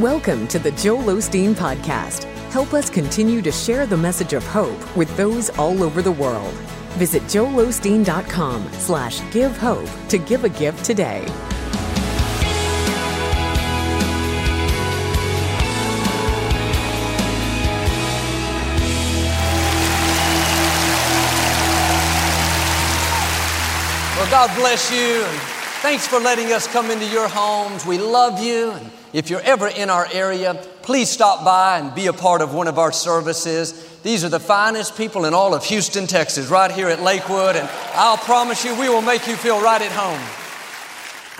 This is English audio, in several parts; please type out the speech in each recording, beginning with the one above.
Welcome to the Joel Osteen Podcast. Help us continue to share the message of hope with those all over the world. Visit joelosteen.com slash give hope to give a gift today. Well, God bless you. And thanks for letting us come into your homes. We love you. And if you're ever in our area, please stop by and be a part of one of our services. These are the finest people in all of Houston, Texas, right here at Lakewood. And I'll promise you, we will make you feel right at home.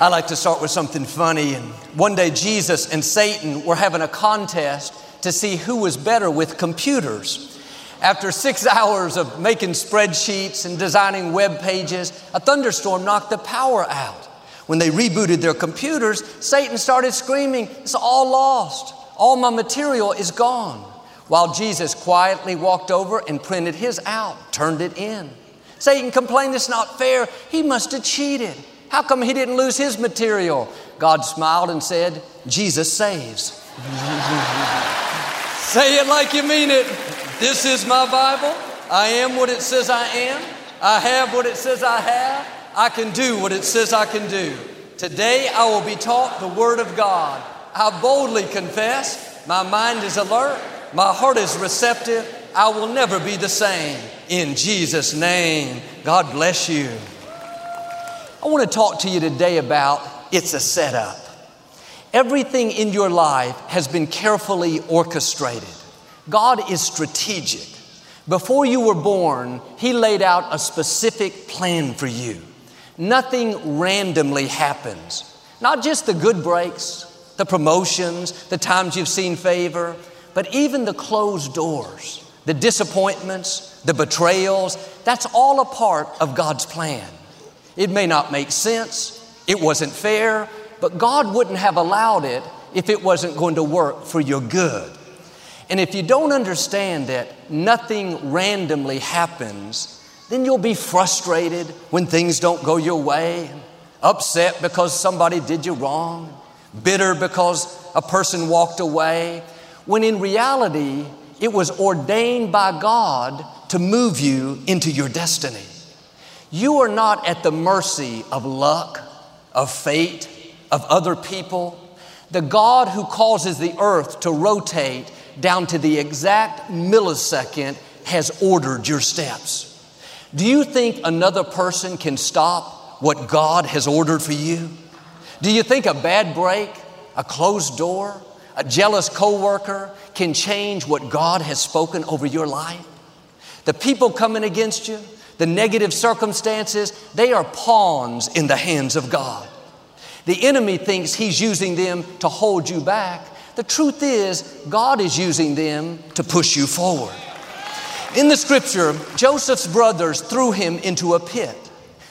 I like to start with something funny. And one day, Jesus and Satan were having a contest to see who was better with computers. After six hours of making spreadsheets and designing web pages, a thunderstorm knocked the power out. When they rebooted their computers, Satan started screaming, It's all lost. All my material is gone. While Jesus quietly walked over and printed his out, turned it in. Satan complained, It's not fair. He must have cheated. How come he didn't lose his material? God smiled and said, Jesus saves. Say it like you mean it. This is my Bible. I am what it says I am. I have what it says I have. I can do what it says I can do. Today I will be taught the Word of God. I boldly confess, my mind is alert, my heart is receptive. I will never be the same. In Jesus' name, God bless you. I want to talk to you today about it's a setup. Everything in your life has been carefully orchestrated. God is strategic. Before you were born, He laid out a specific plan for you. Nothing randomly happens. Not just the good breaks, the promotions, the times you've seen favor, but even the closed doors, the disappointments, the betrayals. That's all a part of God's plan. It may not make sense, it wasn't fair, but God wouldn't have allowed it if it wasn't going to work for your good. And if you don't understand that nothing randomly happens, then you'll be frustrated when things don't go your way, upset because somebody did you wrong, bitter because a person walked away, when in reality, it was ordained by God to move you into your destiny. You are not at the mercy of luck, of fate, of other people. The God who causes the earth to rotate down to the exact millisecond has ordered your steps. Do you think another person can stop what God has ordered for you? Do you think a bad break, a closed door, a jealous coworker can change what God has spoken over your life? The people coming against you, the negative circumstances, they are pawns in the hands of God. The enemy thinks he's using them to hold you back, the truth is, God is using them to push you forward. In the scripture, Joseph's brothers threw him into a pit.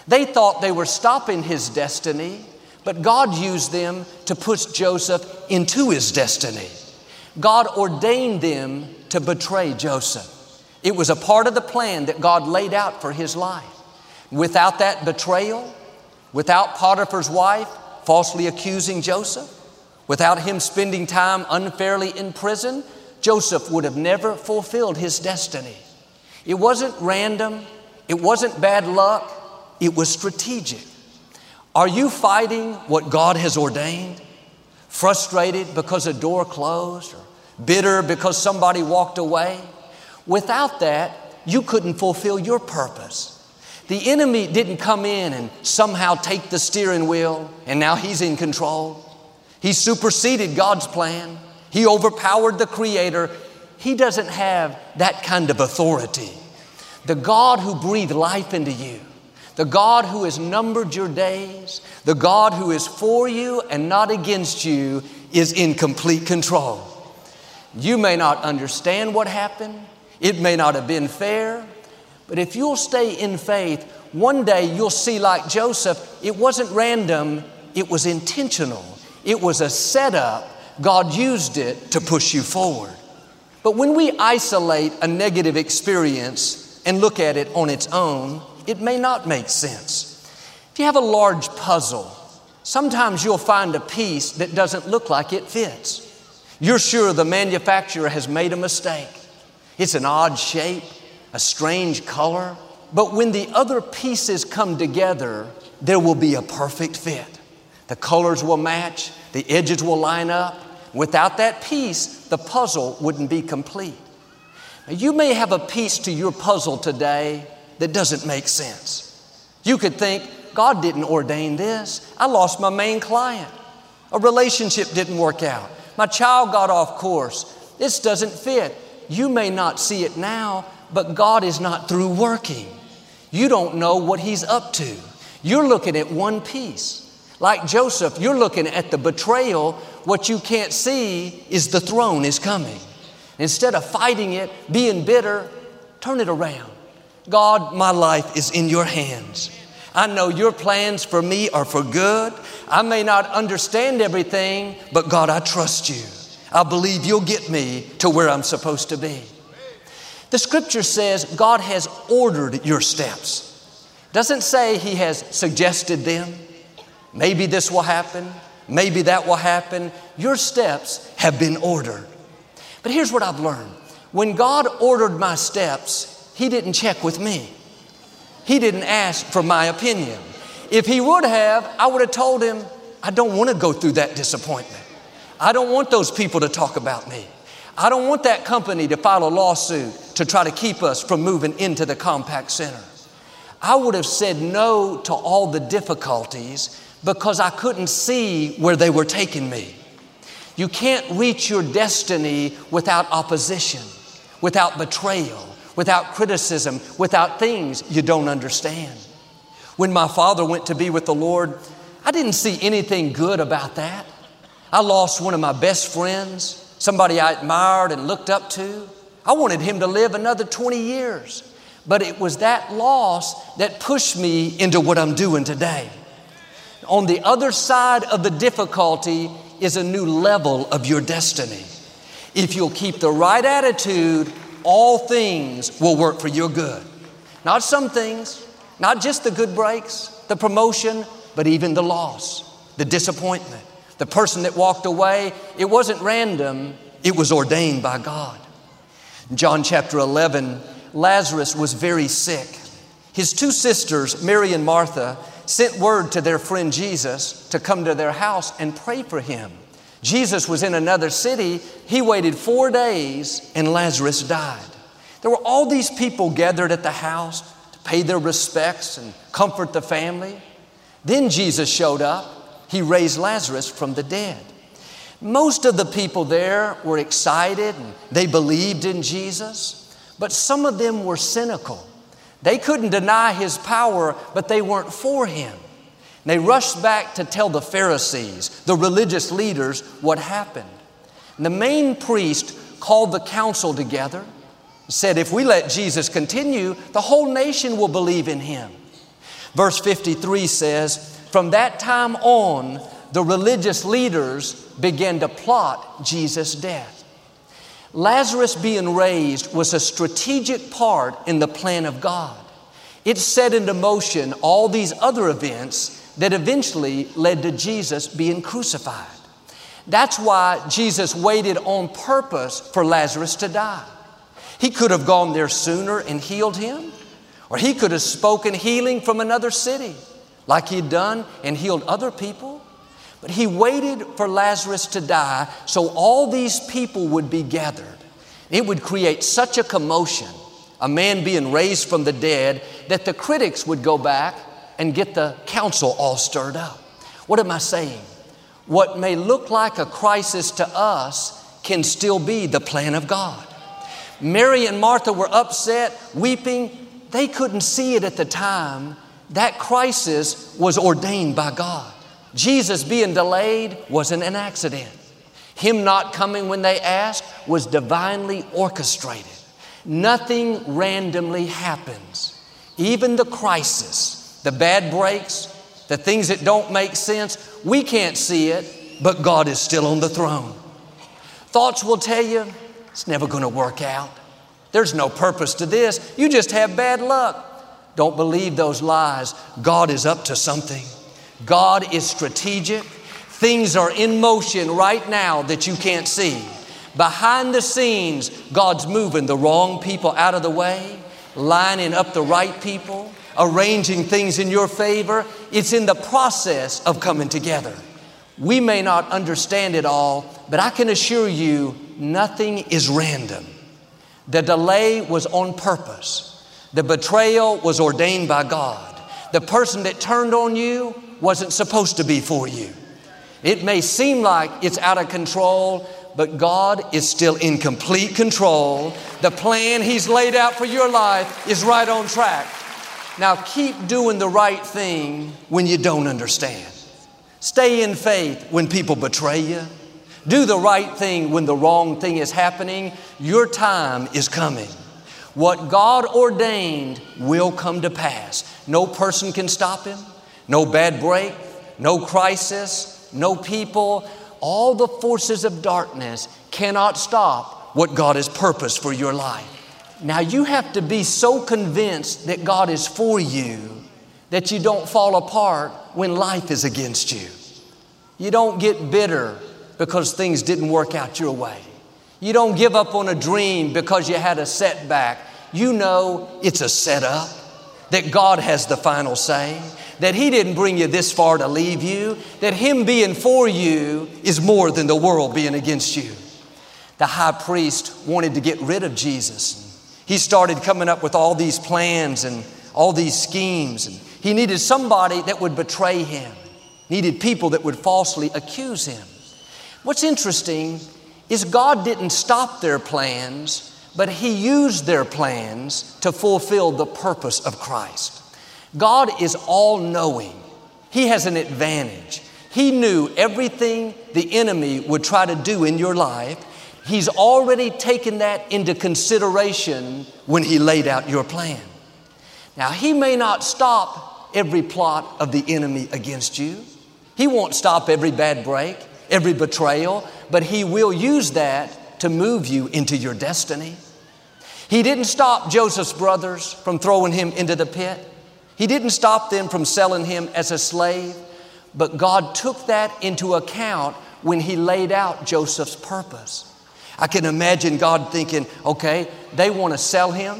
They thought they were stopping his destiny, but God used them to push Joseph into his destiny. God ordained them to betray Joseph. It was a part of the plan that God laid out for his life. Without that betrayal, without Potiphar's wife falsely accusing Joseph, Without him spending time unfairly in prison, Joseph would have never fulfilled his destiny. It wasn't random, it wasn't bad luck, it was strategic. Are you fighting what God has ordained? Frustrated because a door closed or bitter because somebody walked away? Without that, you couldn't fulfill your purpose. The enemy didn't come in and somehow take the steering wheel and now he's in control. He superseded God's plan. He overpowered the Creator. He doesn't have that kind of authority. The God who breathed life into you, the God who has numbered your days, the God who is for you and not against you, is in complete control. You may not understand what happened, it may not have been fair, but if you'll stay in faith, one day you'll see, like Joseph, it wasn't random, it was intentional. It was a setup. God used it to push you forward. But when we isolate a negative experience and look at it on its own, it may not make sense. If you have a large puzzle, sometimes you'll find a piece that doesn't look like it fits. You're sure the manufacturer has made a mistake. It's an odd shape, a strange color, but when the other pieces come together, there will be a perfect fit. The colors will match, the edges will line up. Without that piece, the puzzle wouldn't be complete. Now, you may have a piece to your puzzle today that doesn't make sense. You could think, God didn't ordain this. I lost my main client. A relationship didn't work out. My child got off course. This doesn't fit. You may not see it now, but God is not through working. You don't know what He's up to. You're looking at one piece. Like Joseph, you're looking at the betrayal. What you can't see is the throne is coming. Instead of fighting it, being bitter, turn it around. God, my life is in your hands. I know your plans for me are for good. I may not understand everything, but God, I trust you. I believe you'll get me to where I'm supposed to be. The scripture says God has ordered your steps. Doesn't say He has suggested them. Maybe this will happen. Maybe that will happen. Your steps have been ordered. But here's what I've learned when God ordered my steps, He didn't check with me, He didn't ask for my opinion. If He would have, I would have told Him, I don't want to go through that disappointment. I don't want those people to talk about me. I don't want that company to file a lawsuit to try to keep us from moving into the Compaq Center. I would have said no to all the difficulties because I couldn't see where they were taking me. You can't reach your destiny without opposition, without betrayal, without criticism, without things you don't understand. When my father went to be with the Lord, I didn't see anything good about that. I lost one of my best friends, somebody I admired and looked up to. I wanted him to live another 20 years. But it was that loss that pushed me into what I'm doing today. On the other side of the difficulty is a new level of your destiny. If you'll keep the right attitude, all things will work for your good. Not some things, not just the good breaks, the promotion, but even the loss, the disappointment. The person that walked away, it wasn't random, it was ordained by God. John chapter 11, Lazarus was very sick. His two sisters, Mary and Martha, sent word to their friend Jesus to come to their house and pray for him. Jesus was in another city. He waited four days and Lazarus died. There were all these people gathered at the house to pay their respects and comfort the family. Then Jesus showed up. He raised Lazarus from the dead. Most of the people there were excited and they believed in Jesus, but some of them were cynical. They couldn't deny his power, but they weren't for him. They rushed back to tell the Pharisees, the religious leaders, what happened. And the main priest called the council together, said, If we let Jesus continue, the whole nation will believe in him. Verse 53 says, From that time on, the religious leaders began to plot Jesus' death. Lazarus being raised was a strategic part in the plan of God. It set into motion all these other events that eventually led to Jesus being crucified. That's why Jesus waited on purpose for Lazarus to die. He could have gone there sooner and healed him, or he could have spoken healing from another city, like he'd done and healed other people. But he waited for Lazarus to die so all these people would be gathered. It would create such a commotion, a man being raised from the dead, that the critics would go back and get the council all stirred up. What am I saying? What may look like a crisis to us can still be the plan of God. Mary and Martha were upset, weeping. They couldn't see it at the time. That crisis was ordained by God. Jesus being delayed wasn't an accident. Him not coming when they asked was divinely orchestrated. Nothing randomly happens. Even the crisis, the bad breaks, the things that don't make sense, we can't see it, but God is still on the throne. Thoughts will tell you it's never going to work out. There's no purpose to this. You just have bad luck. Don't believe those lies. God is up to something. God is strategic. Things are in motion right now that you can't see. Behind the scenes, God's moving the wrong people out of the way, lining up the right people, arranging things in your favor. It's in the process of coming together. We may not understand it all, but I can assure you nothing is random. The delay was on purpose. The betrayal was ordained by God. The person that turned on you wasn't supposed to be for you. It may seem like it's out of control, but God is still in complete control. The plan He's laid out for your life is right on track. Now keep doing the right thing when you don't understand. Stay in faith when people betray you. Do the right thing when the wrong thing is happening. Your time is coming. What God ordained will come to pass. No person can stop Him, no bad break, no crisis, no people. All the forces of darkness cannot stop what God has purposed for your life. Now, you have to be so convinced that God is for you that you don't fall apart when life is against you. You don't get bitter because things didn't work out your way. You don't give up on a dream because you had a setback. You know it's a setup, that God has the final say, that He didn't bring you this far to leave you, that Him being for you is more than the world being against you. The high priest wanted to get rid of Jesus. He started coming up with all these plans and all these schemes. And he needed somebody that would betray him, needed people that would falsely accuse him. What's interesting is God didn't stop their plans, but He used their plans to fulfill the purpose of Christ. God is all knowing, He has an advantage. He knew everything the enemy would try to do in your life. He's already taken that into consideration when He laid out your plan. Now, He may not stop every plot of the enemy against you, He won't stop every bad break every betrayal, but He will use that to move you into your destiny. He didn't stop Joseph's brothers from throwing him into the pit. He didn't stop them from selling him as a slave, but God took that into account when He laid out Joseph's purpose. I can imagine God thinking, okay, they want to sell him,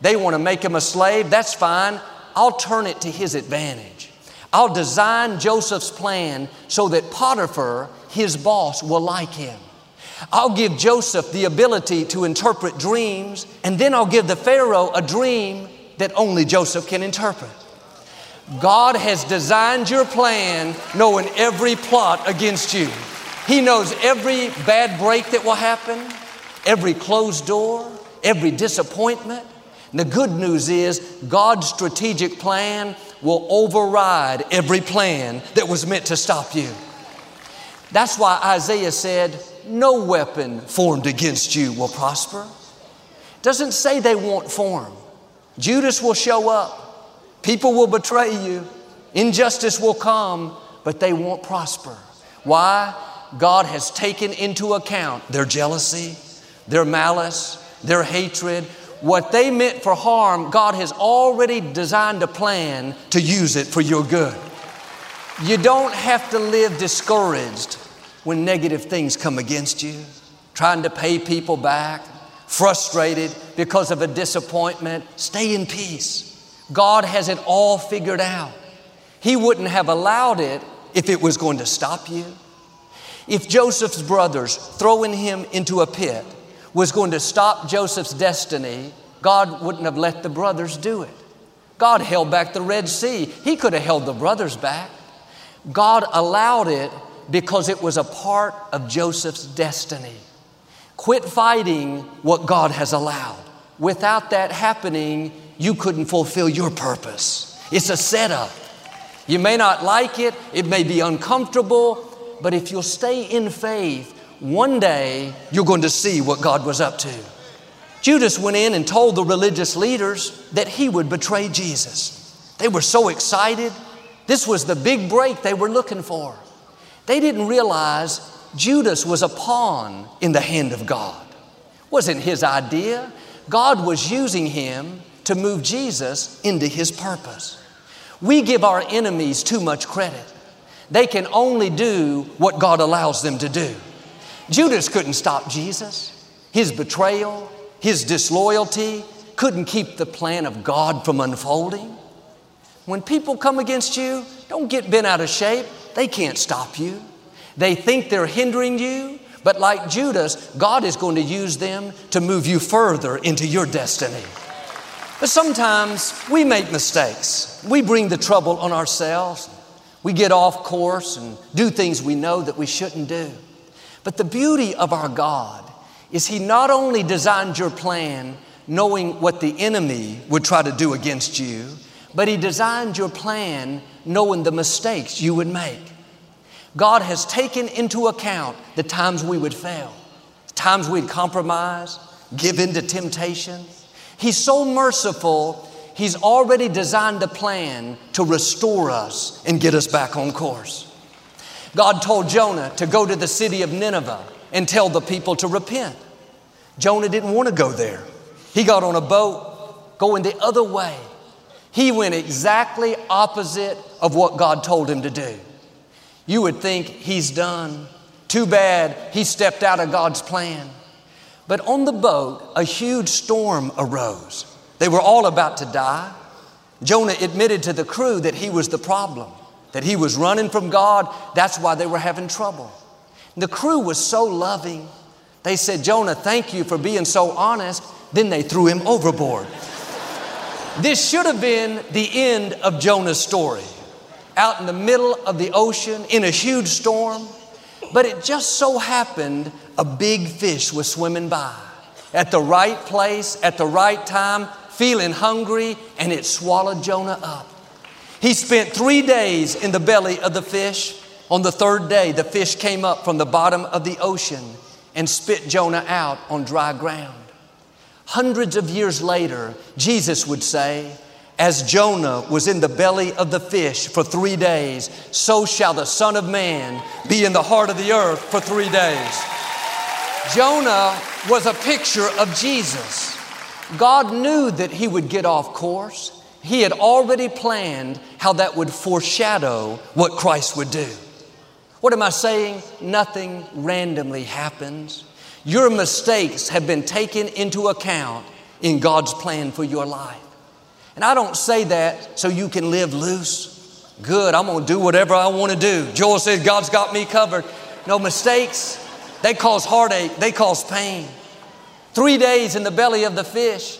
they want to make him a slave, that's fine. I'll turn it to his advantage. I'll design Joseph's plan so that Potiphar his boss will like him. I'll give Joseph the ability to interpret dreams, and then I'll give the Pharaoh a dream that only Joseph can interpret. God has designed your plan knowing every plot against you. He knows every bad break that will happen, every closed door, every disappointment. And the good news is God's strategic plan will override every plan that was meant to stop you. That's why Isaiah said, No weapon formed against you will prosper. Doesn't say they won't form. Judas will show up, people will betray you, injustice will come, but they won't prosper. Why? God has taken into account their jealousy, their malice, their hatred. What they meant for harm, God has already designed a plan to use it for your good. You don't have to live discouraged when negative things come against you, trying to pay people back, frustrated because of a disappointment. Stay in peace. God has it all figured out. He wouldn't have allowed it if it was going to stop you. If Joseph's brothers throwing him into a pit was going to stop Joseph's destiny, God wouldn't have let the brothers do it. God held back the Red Sea. He could have held the brothers back. God allowed it because it was a part of Joseph's destiny. Quit fighting what God has allowed. Without that happening, you couldn't fulfill your purpose. It's a setup. You may not like it, it may be uncomfortable, but if you'll stay in faith, one day you're going to see what God was up to. Judas went in and told the religious leaders that he would betray Jesus. They were so excited. This was the big break they were looking for. They didn't realize Judas was a pawn in the hand of God. Wasn't his idea. God was using him to move Jesus into his purpose. We give our enemies too much credit. They can only do what God allows them to do. Judas couldn't stop Jesus. His betrayal, his disloyalty couldn't keep the plan of God from unfolding. When people come against you, don't get bent out of shape. They can't stop you. They think they're hindering you, but like Judas, God is going to use them to move you further into your destiny. But sometimes we make mistakes. We bring the trouble on ourselves. We get off course and do things we know that we shouldn't do. But the beauty of our God is He not only designed your plan knowing what the enemy would try to do against you, but He designed your plan knowing the mistakes you would make. God has taken into account the times we would fail, the times we'd compromise, give in to temptation. He's so merciful, He's already designed a plan to restore us and get us back on course. God told Jonah to go to the city of Nineveh and tell the people to repent. Jonah didn't want to go there. He got on a boat going the other way. He went exactly opposite of what God told him to do. You would think he's done. Too bad he stepped out of God's plan. But on the boat, a huge storm arose. They were all about to die. Jonah admitted to the crew that he was the problem, that he was running from God. That's why they were having trouble. The crew was so loving. They said, Jonah, thank you for being so honest. Then they threw him overboard. this should have been the end of Jonah's story. Out in the middle of the ocean in a huge storm, but it just so happened a big fish was swimming by at the right place, at the right time, feeling hungry, and it swallowed Jonah up. He spent three days in the belly of the fish. On the third day, the fish came up from the bottom of the ocean and spit Jonah out on dry ground. Hundreds of years later, Jesus would say, As Jonah was in the belly of the fish for three days, so shall the Son of Man be in the heart of the earth for three days. Jonah was a picture of Jesus. God knew that he would get off course. He had already planned how that would foreshadow what Christ would do. What am I saying? Nothing randomly happens. Your mistakes have been taken into account in God's plan for your life. And I don't say that so you can live loose. Good, I'm gonna do whatever I wanna do. Joel said, God's got me covered. No mistakes, they cause heartache, they cause pain. Three days in the belly of the fish.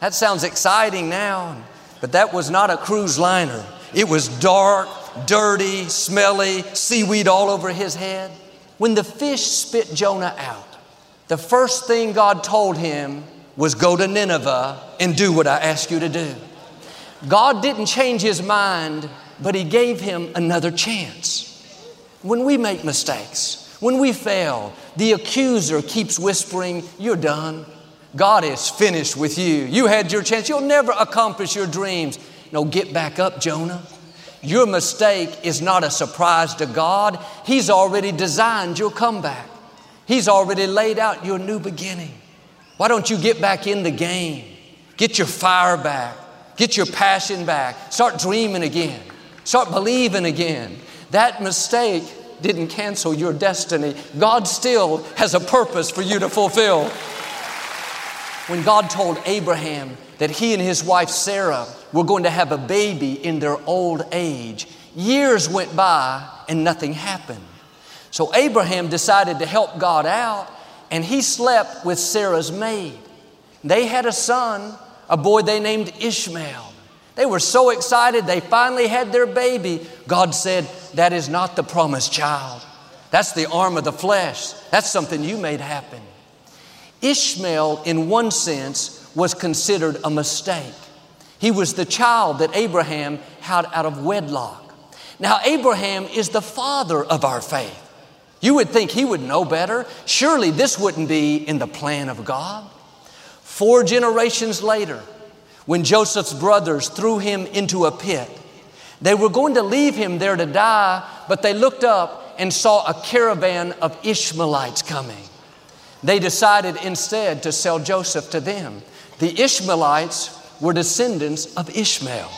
That sounds exciting now, but that was not a cruise liner. It was dark, dirty, smelly, seaweed all over his head. When the fish spit Jonah out, the first thing God told him was go to Nineveh and do what I ask you to do. God didn't change his mind, but he gave him another chance. When we make mistakes, when we fail, the accuser keeps whispering, You're done. God is finished with you. You had your chance. You'll never accomplish your dreams. No, get back up, Jonah. Your mistake is not a surprise to God. He's already designed your comeback. He's already laid out your new beginning. Why don't you get back in the game? Get your fire back. Get your passion back. Start dreaming again. Start believing again. That mistake didn't cancel your destiny. God still has a purpose for you to fulfill. When God told Abraham that he and his wife Sarah were going to have a baby in their old age, years went by and nothing happened. So Abraham decided to help God out and he slept with Sarah's maid. They had a son, a boy they named Ishmael. They were so excited they finally had their baby. God said, That is not the promised child. That's the arm of the flesh. That's something you made happen. Ishmael, in one sense, was considered a mistake. He was the child that Abraham had out of wedlock. Now, Abraham is the father of our faith. You would think he would know better. Surely this wouldn't be in the plan of God. Four generations later, when Joseph's brothers threw him into a pit, they were going to leave him there to die, but they looked up and saw a caravan of Ishmaelites coming. They decided instead to sell Joseph to them. The Ishmaelites were descendants of Ishmael.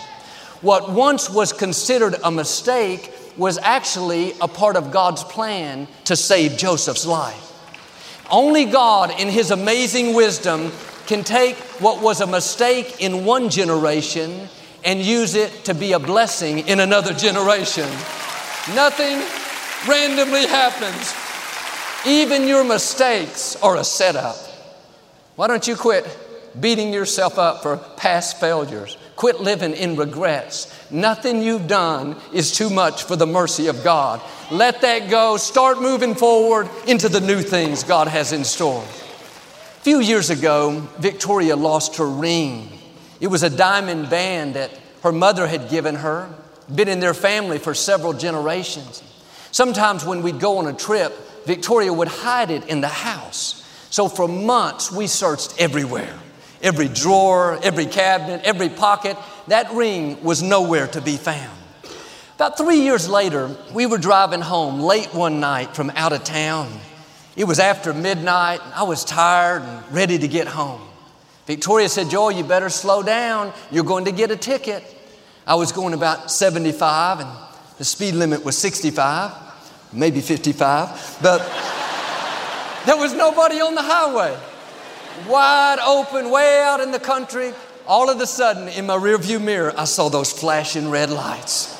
What once was considered a mistake was actually a part of God's plan to save Joseph's life. Only God, in His amazing wisdom, can take what was a mistake in one generation and use it to be a blessing in another generation. Nothing randomly happens. Even your mistakes are a setup. Why don't you quit beating yourself up for past failures? Quit living in regrets. Nothing you've done is too much for the mercy of God. Let that go. Start moving forward into the new things God has in store. Few years ago, Victoria lost her ring. It was a diamond band that her mother had given her, been in their family for several generations. Sometimes when we'd go on a trip, Victoria would hide it in the house. So for months, we searched everywhere every drawer, every cabinet, every pocket. That ring was nowhere to be found. About three years later, we were driving home late one night from out of town. It was after midnight. and I was tired and ready to get home. Victoria said, Joel, you better slow down. You're going to get a ticket. I was going about 75 and the speed limit was 65, maybe 55, but there was nobody on the highway wide open, way out in the country. All of a sudden, in my rearview mirror, I saw those flashing red lights.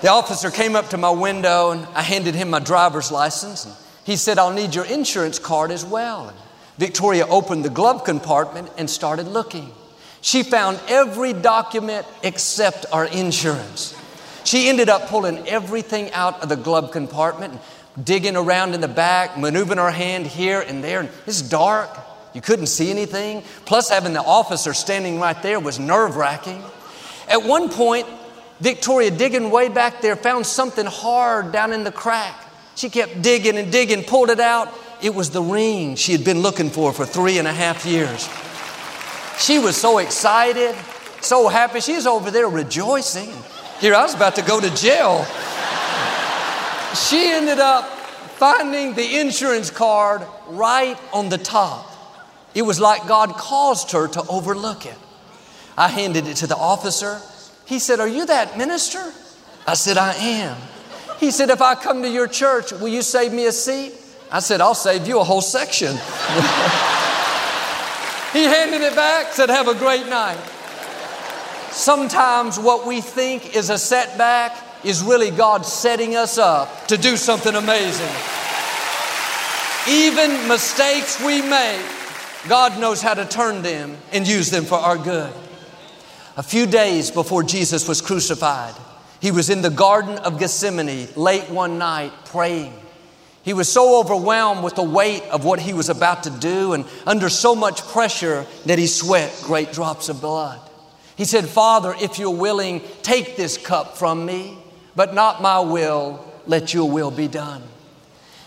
The officer came up to my window and I handed him my driver's license. He said, I'll need your insurance card as well. Victoria opened the glove compartment and started looking. She found every document except our insurance. She ended up pulling everything out of the glove compartment, and digging around in the back, maneuvering her hand here and there. And it's dark. You couldn't see anything. Plus, having the officer standing right there was nerve wracking. At one point, Victoria, digging way back there, found something hard down in the crack. She kept digging and digging, pulled it out. It was the ring she had been looking for for three and a half years. She was so excited, so happy. She's over there rejoicing. Here, I was about to go to jail. She ended up finding the insurance card right on the top. It was like God caused her to overlook it. I handed it to the officer. He said, Are you that minister? I said, I am. He said, If I come to your church, will you save me a seat? I said, I'll save you a whole section. he handed it back, said, Have a great night. Sometimes what we think is a setback is really God setting us up to do something amazing. Even mistakes we make God knows how to turn them and use them for our good. A few days before Jesus was crucified, he was in the Garden of Gethsemane late one night praying. He was so overwhelmed with the weight of what he was about to do and under so much pressure that he sweat great drops of blood. He said, Father, if you're willing, take this cup from me, but not my will, let your will be done.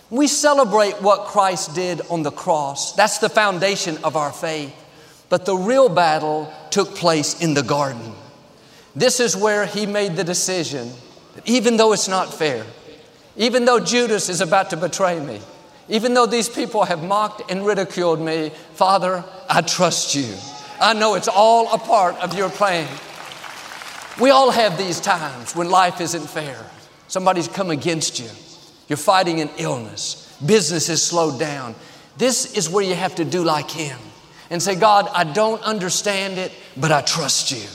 We celebrate what Christ did on the cross. That's the foundation of our faith. But the real battle took place in the garden. This is where he made the decision that even though it's not fair, even though Judas is about to betray me, even though these people have mocked and ridiculed me, Father, I trust you. I know it's all a part of your plan. We all have these times when life isn't fair. Somebody's come against you. You're fighting an illness. Business is slowed down. This is where you have to do like him and say, God, I don't understand it, but I trust you.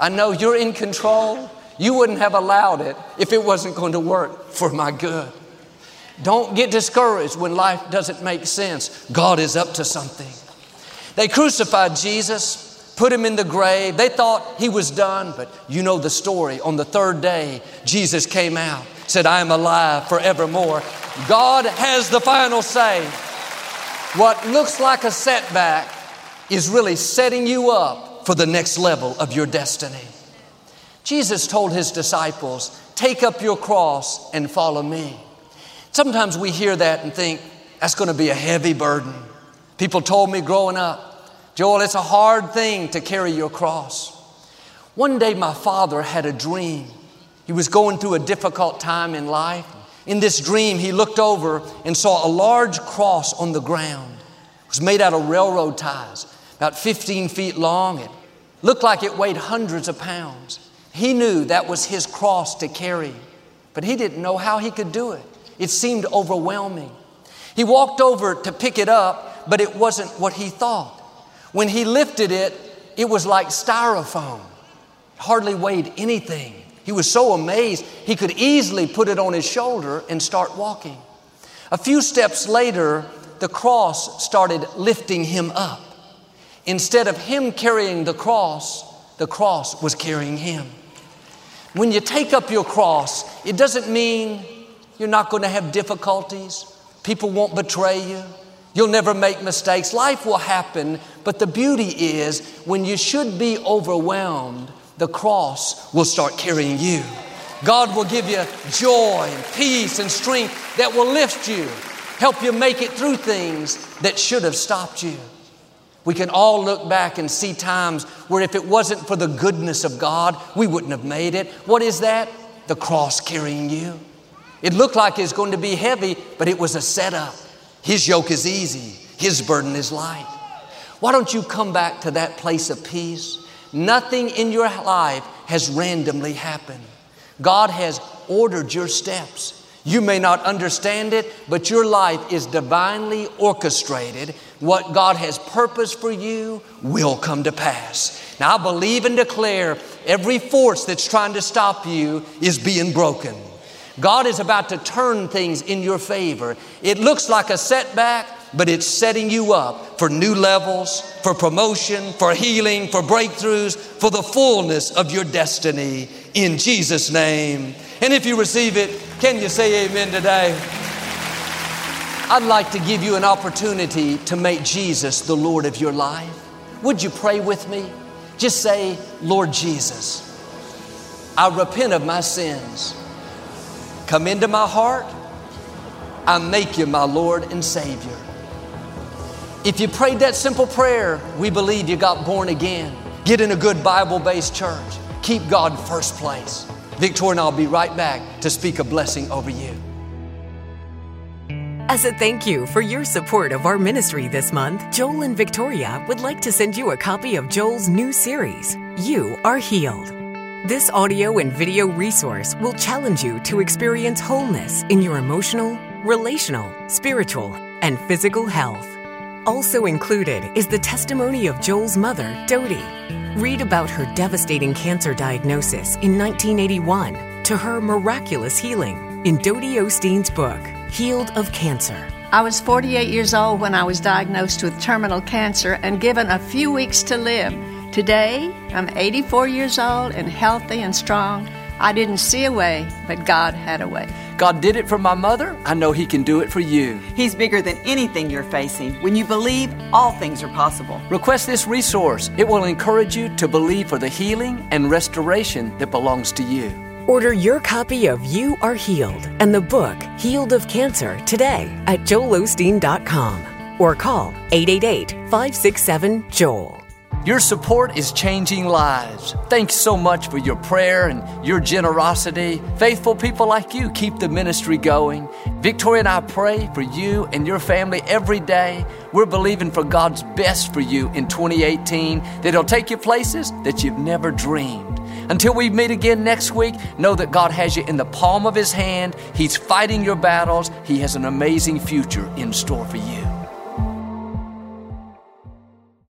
I know you're in control. You wouldn't have allowed it if it wasn't going to work for my good. Don't get discouraged when life doesn't make sense. God is up to something. They crucified Jesus, put him in the grave. They thought he was done, but you know the story. On the third day, Jesus came out said, I am alive forevermore. God has the final say. What looks like a setback is really setting you up for the next level of your destiny. Jesus told his disciples, Take up your cross and follow me. Sometimes we hear that and think, That's going to be a heavy burden. People told me growing up, Joel, it's a hard thing to carry your cross. One day my father had a dream he was going through a difficult time in life. In this dream, he looked over and saw a large cross on the ground. It was made out of railroad ties, about 15 feet long. It looked like it weighed hundreds of pounds. He knew that was his cross to carry, but he didn't know how he could do it. It seemed overwhelming. He walked over to pick it up, but it wasn't what he thought. When he lifted it, it was like styrofoam, hardly weighed anything. He was so amazed, he could easily put it on his shoulder and start walking. A few steps later, the cross started lifting him up. Instead of him carrying the cross, the cross was carrying him. When you take up your cross, it doesn't mean you're not going to have difficulties. People won't betray you. You'll never make mistakes. Life will happen, but the beauty is when you should be overwhelmed, the cross will start carrying you. God will give you joy and peace and strength that will lift you, help you make it through things that should have stopped you. We can all look back and see times where if it wasn't for the goodness of God, we wouldn't have made it. What is that? The cross carrying you. It looked like it's going to be heavy, but it was a setup. His yoke is easy, His burden is light. Why don't you come back to that place of peace? Nothing in your life has randomly happened. God has ordered your steps. You may not understand it, but your life is divinely orchestrated. What God has purposed for you will come to pass. Now, I believe and declare every force that's trying to stop you is being broken. God is about to turn things in your favor. It looks like a setback, but it's setting you up for new levels, for promotion, for healing, for breakthroughs, for the fullness of your destiny in Jesus' name. And if you receive it, can you say amen today? I'd like to give you an opportunity to make Jesus the Lord of your life. Would you pray with me? Just say, Lord Jesus, I repent of my sins. Come into my heart. I make you my Lord and Savior. If you prayed that simple prayer, we believe you got born again. Get in a good Bible based church. Keep God first place. Victoria and I'll be right back to speak a blessing over you. As a thank you for your support of our ministry this month, Joel and Victoria would like to send you a copy of Joel's new series, You Are Healed. This audio and video resource will challenge you to experience wholeness in your emotional, relational, spiritual, and physical health. Also included is the testimony of Joel's mother, Dodie. Read about her devastating cancer diagnosis in 1981 to her miraculous healing in Dodie Osteen's book, Healed of Cancer. I was 48 years old when I was diagnosed with terminal cancer and given a few weeks to live. Today, I'm 84 years old and healthy and strong. I didn't see a way, but God had a way. God did it for my mother. I know He can do it for you. He's bigger than anything you're facing. When you believe, all things are possible. Request this resource. It will encourage you to believe for the healing and restoration that belongs to you. Order your copy of You Are Healed and the book Healed of Cancer today at joelosteen.com or call 888 567 Joel. Your support is changing lives. Thanks so much for your prayer and your generosity. Faithful people like you keep the ministry going. Victoria and I pray for you and your family every day. We're believing for God's best for you in 2018, that He'll take you places that you've never dreamed. Until we meet again next week, know that God has you in the palm of His hand. He's fighting your battles. He has an amazing future in store for you.